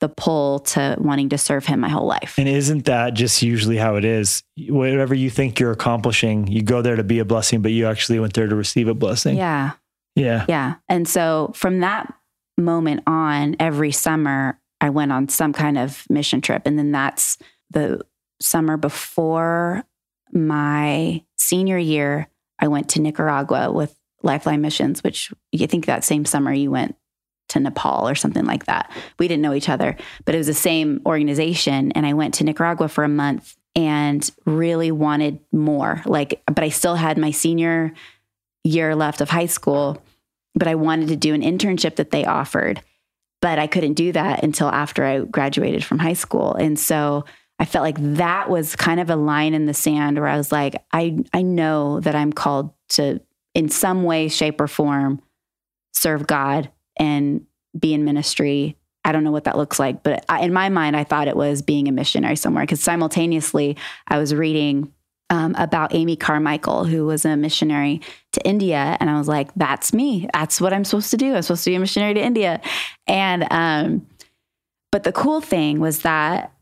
the pull to wanting to serve Him my whole life. And isn't that just usually how it is? Whatever you think you're accomplishing, you go there to be a blessing, but you actually went there to receive a blessing. yeah, Yeah. Yeah. And so from that moment on, every summer, I went on some kind of mission trip. And then that's the summer before my senior year, I went to Nicaragua with Lifeline Missions, which you think that same summer you went to Nepal or something like that. We didn't know each other, but it was the same organization. And I went to Nicaragua for a month and really wanted more. Like, but I still had my senior year left of high school, but I wanted to do an internship that they offered. But I couldn't do that until after I graduated from high school. And so I felt like that was kind of a line in the sand where I was like, I, I know that I'm called to, in some way, shape, or form, serve God and be in ministry I don't know what that looks like, but I, in my mind, I thought it was being a missionary somewhere because simultaneously I was reading um, about Amy Carmichael, who was a missionary to India. And I was like, that's me. That's what I'm supposed to do. I'm supposed to be a missionary to India. And, um, but the cool thing was that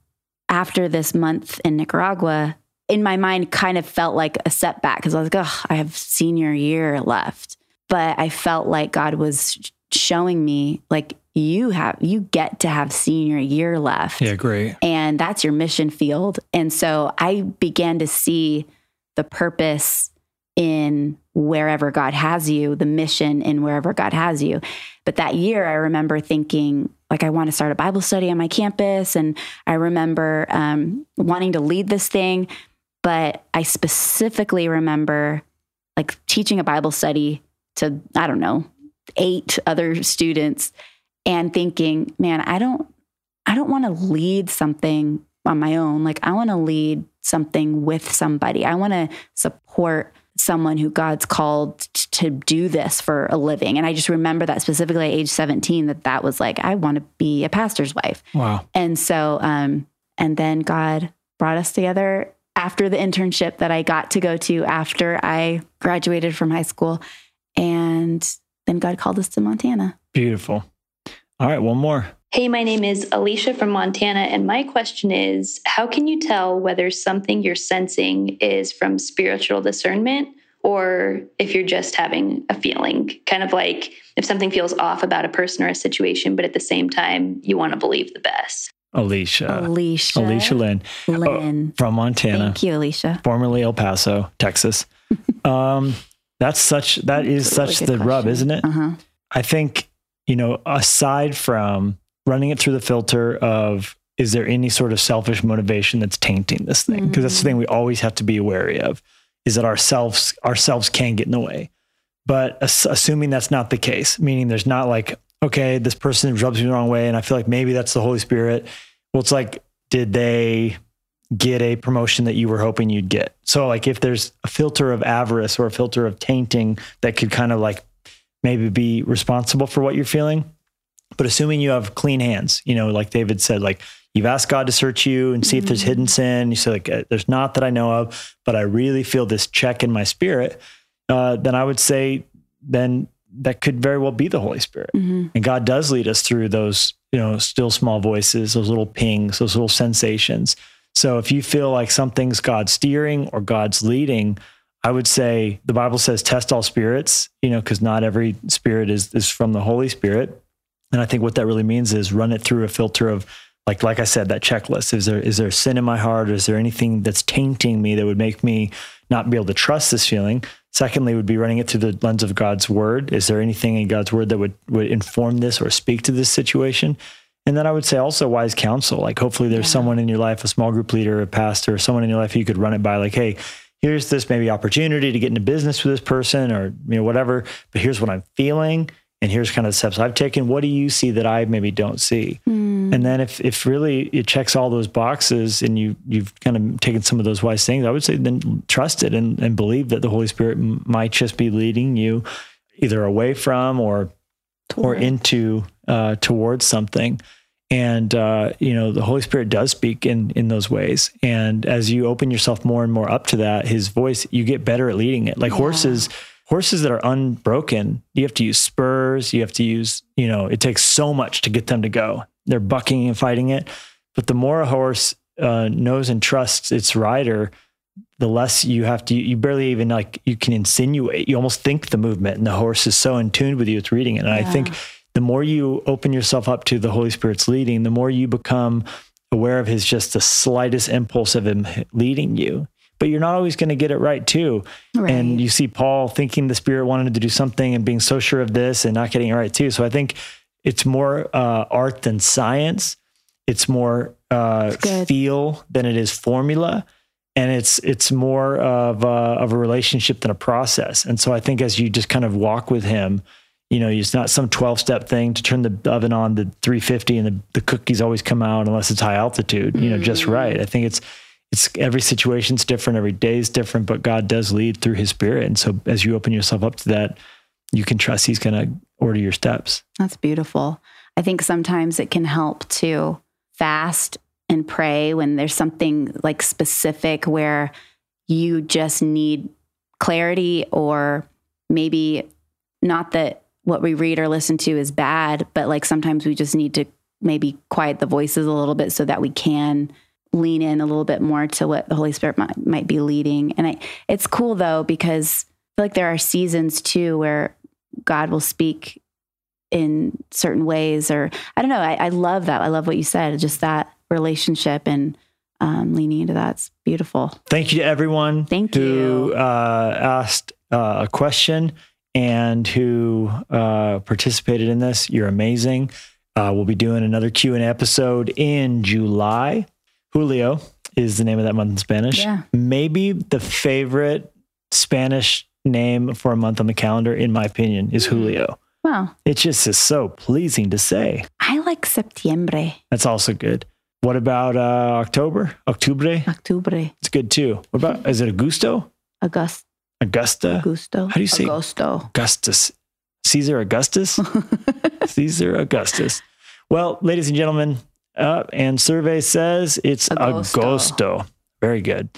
after this month in Nicaragua, in my mind, kind of felt like a setback because I was like, oh, I have senior year left. But I felt like God was showing me, like, you have, you get to have senior year left. Yeah, great. And that's your mission field. And so I began to see the purpose in wherever God has you, the mission in wherever God has you. But that year, I remember thinking, like, I want to start a Bible study on my campus. And I remember um, wanting to lead this thing. But I specifically remember like teaching a Bible study to, I don't know, eight other students and thinking, man, I don't I don't want to lead something on my own. Like I want to lead something with somebody. I want to support someone who God's called to do this for a living. And I just remember that specifically at age 17 that that was like I want to be a pastor's wife. Wow. And so um and then God brought us together after the internship that I got to go to after I graduated from high school and then God called us to Montana. Beautiful. All right, one more. Hey, my name is Alicia from Montana, and my question is How can you tell whether something you're sensing is from spiritual discernment or if you're just having a feeling? Kind of like if something feels off about a person or a situation, but at the same time, you want to believe the best. Alicia. Alicia. Alicia Lynn. Lynn. Oh, from Montana. Thank you, Alicia. Formerly El Paso, Texas. um, that's such, that is That's really such the rub, isn't it? Uh-huh. I think, you know, aside from running it through the filter of is there any sort of selfish motivation that's tainting this thing? Because that's the thing we always have to be wary of is that ourselves ourselves can get in the way. But ass- assuming that's not the case, meaning there's not like, okay, this person rubs me the wrong way and I feel like maybe that's the Holy Spirit. Well, it's like, did they get a promotion that you were hoping you'd get? So like if there's a filter of avarice or a filter of tainting that could kind of like maybe be responsible for what you're feeling. But assuming you have clean hands, you know, like David said, like you've asked God to search you and see if there's hidden sin. You say like, "Uh, there's not that I know of, but I really feel this check in my spirit. Uh, then I would say, then that could very well be the Holy Spirit. Mhm. And God does lead us through those, you know, still small voices, those little pings, those little sensations. So if you feel like something's God steering or God's leading, I would say the Bible says test all spirits, you know, because not every spirit is is from the Holy Spirit. And I think what that really means is run it through a filter of like like I said, that checklist. Is there is there sin in my heart? Or is there anything that's tainting me that would make me not be able to trust this feeling? Secondly, would be running it through the lens of God's word. Is there anything in God's word that would would inform this or speak to this situation? And then I would say also wise counsel. Like hopefully there's Yeah. someone in your life, a small group leader, a pastor, someone in your life you could run it by. Like, hey, here's this maybe opportunity to get into business with this person, or you know whatever. But here's what I'm feeling, and here's kind of the steps I've taken. What do you see that I maybe don't see? Hmm. And then if if really it checks all those boxes and you you've kind of taken some of those wise things, I would say then trust it and, and believe that the Holy Spirit m- might just be leading you either away from or or into uh, towards something. And uh, you know the Holy Spirit does speak in in those ways. And as you open yourself more and more up to that, His voice, you get better at leading it. Like Yeah. horses, horses that are unbroken, you have to use spurs. You have to use, you know, it takes so much to get them to go. They're bucking and fighting it. But the more a horse uh, knows and trusts its rider, the less you have to. You barely even like you can insinuate. You almost think the movement, and the horse is so in tune with you. It's reading it. And I think the more you open yourself up to the Holy Spirit's leading, the more you become aware of his just the slightest impulse of him leading you. But you're not always going to get it right too. Right. And you see Paul thinking the Spirit wanted to do something and being so sure of this and not getting it right too. So I think it's more uh, art than science. It's more uh, feel than it is formula, and it's it's more of a, of a relationship than a process. And so I think as you just kind of walk with Him, you know, it's not some twelve step thing to turn the oven on to 350 and the, the cookies always come out unless it's high altitude. You know, just right. Mm-hmm. I think it's it's every situation's different, every day is different, but God does lead through His Spirit, and so as you open yourself up to that, you can trust He's going to order your steps. That's beautiful. I think sometimes it can help to fast and pray when there's something like specific where you just need clarity or maybe not that what we read or listen to is bad, but like sometimes we just need to maybe quiet the voices a little bit so that we can lean in a little bit more to what the Holy Spirit might, might be leading. And I, it's cool though, because I feel like there are seasons too where God will speak in certain ways, or I don't know. I, I love that. I love what you said, just that relationship and um, leaning into that's beautiful. Thank you to everyone Thank who you. uh, asked uh, a question and who uh, participated in this. You're amazing. Uh, we'll be doing another Q and episode in July. Julio is the name of that month in Spanish. Yeah. Maybe the favorite Spanish name for a month on the calendar, in my opinion, is Julio. Wow. It just is so pleasing to say. I like septiembre, That's also good. What about uh, October? Octubre? octubre, It's good too. What about, is it Augusto? August, Augusta? Augusto. How do you say- Augusto? Augustus. Caesar Augustus? Caesar Augustus. Well, ladies and gentlemen, uh, and survey says it's Agosto. Agosto. Very good.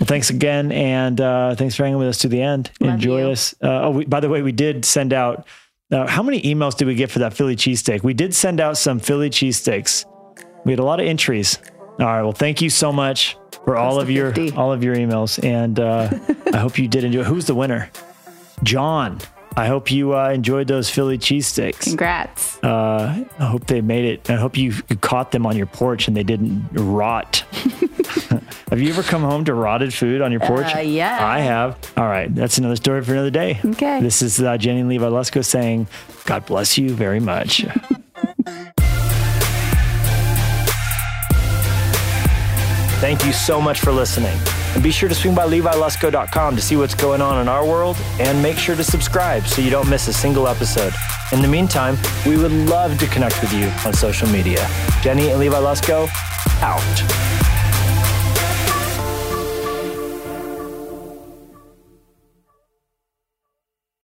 Well, thanks again. And uh, thanks for hanging with us to the end. Love Enjoy you. us. Uh, oh, we, by the way, we did send out, uh, how many emails did we get for that Philly cheesesteak? We did send out some Philly cheesesteaks. We had a lot of entries. All right. Well, thank you so much for all of your 50. all of your emails, and uh, I hope you did enjoy. Who's the winner? John. I hope you uh, enjoyed those Philly cheesesteaks. Congrats. Uh, I hope they made it. I hope you, you caught them on your porch and they didn't rot. have you ever come home to rotted food on your porch? Uh, yeah. I have. All right. That's another story for another day. Okay. This is uh, Jenny and Levi Lusko saying, God bless you very much. Thank you so much for listening. And be sure to swing by levilusko.com to see what's going on in our world and make sure to subscribe so you don't miss a single episode. In the meantime, we would love to connect with you on social media. Jenny and Levi Lusko, out.